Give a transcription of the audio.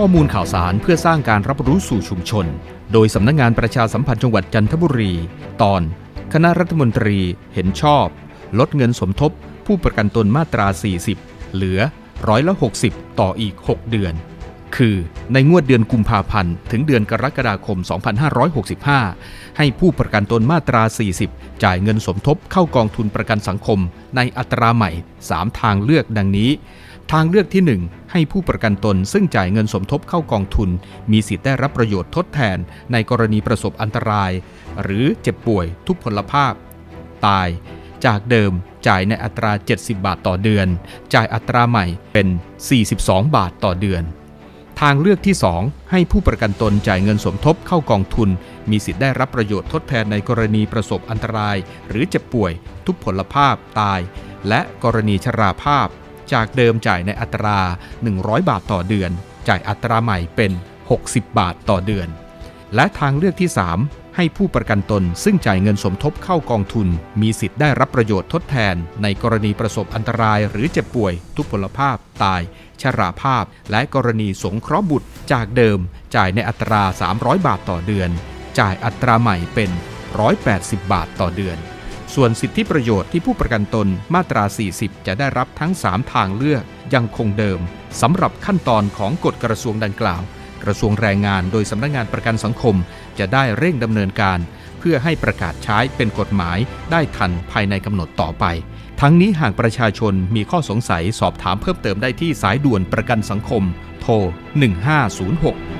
ข้อมูลข่าวสารเพื่อสร้างการรับรู้สู่ชุมชน โดยสำนักงงานประชาสัมพันธ์จังหวัดจันทบุรี ตอน คณะรัฐมนตรีเห็นชอบ ลดเงินสมทบ ผู้ประกันตนมาตรา 40 เหลือร้อยละ60 ต่ออีก 6 เดือน คือในงวดเดือนกุมภาพันธ์ ถึงเดือนกรกฎาคม 2565 ให้ผู้ประกันตนมาตรา 40 จ่ายเงินสมทบเข้ากองทุนประกันสังคม ในอัตราใหม่ 3 ทางเลือกดังนี้ ทางเลือกที่ 1 ให้ผู้ประกันตนซึ่งจ่ายเงินสมทบเข้ากองทุน มีสิทธิ์ได้รับประโยชน์ทดแทนในกรณีประสบอันตราย หรือเจ็บป่วยทุพพลภาพ ตาย จากเดิมจ่ายในอัตรา 70 บาทต่อเดือน จ่ายอัตราใหม่เป็น 42 บาทต่อเดือน ทางเลือกที่ 2 ให้ผู้ประกันตนจ่ายเงินสมทบเข้ากองทุน มีสิทธิ์ได้รับประโยชน์ทดแทนในกรณีประสบอันตราย หรือเจ็บป่วย ทุพพลภาพตาย และกรณีชราภาพ จากเดิมจ่ายในอัตรา 100 บาทต่อเดือน จ่ายอัตราใหม่เป็น 60 บาทต่อเดือน และทางเลือกที่ 3 ให้ผู้ประกันตนซึ่งจ่ายเงินสมทบเข้ากองทุน มีสิทธิ์ได้รับประโยชน์ทดแทน ในกรณีประสบอันตรายหรือเจ็บป่วย ทุพพลภาพ ตาย ชราภาพ และกรณีสงเคราะห์บุตร จากเดิม จ่ายในอัตรา 300 บาทต่อเดือน จ่ายอัตราใหม่เป็น 180 บาทต่อเดือน ส่วนสิทธิประโยชน์ที่ผู้ประกันตนมาตรา 40 จะได้รับทั้ง 3 ทางเลือกยังคงเดิมสำหรับขั้นตอนของกฎกระทรวงดังกล่าว กระทรวงแรงงานโดยสำนักงงานประกันสังคม จะได้เร่งดำเนินการ เพื่อให้ประกาศใช้เป็นกฎหมายได้ทันภายในกำหนดต่อไป ทั้งนี้หากประชาชนมีข้อสงสัยสอบถามเพิ่มเติมได้ที่สายด่วนประกันสังคม โทร 1506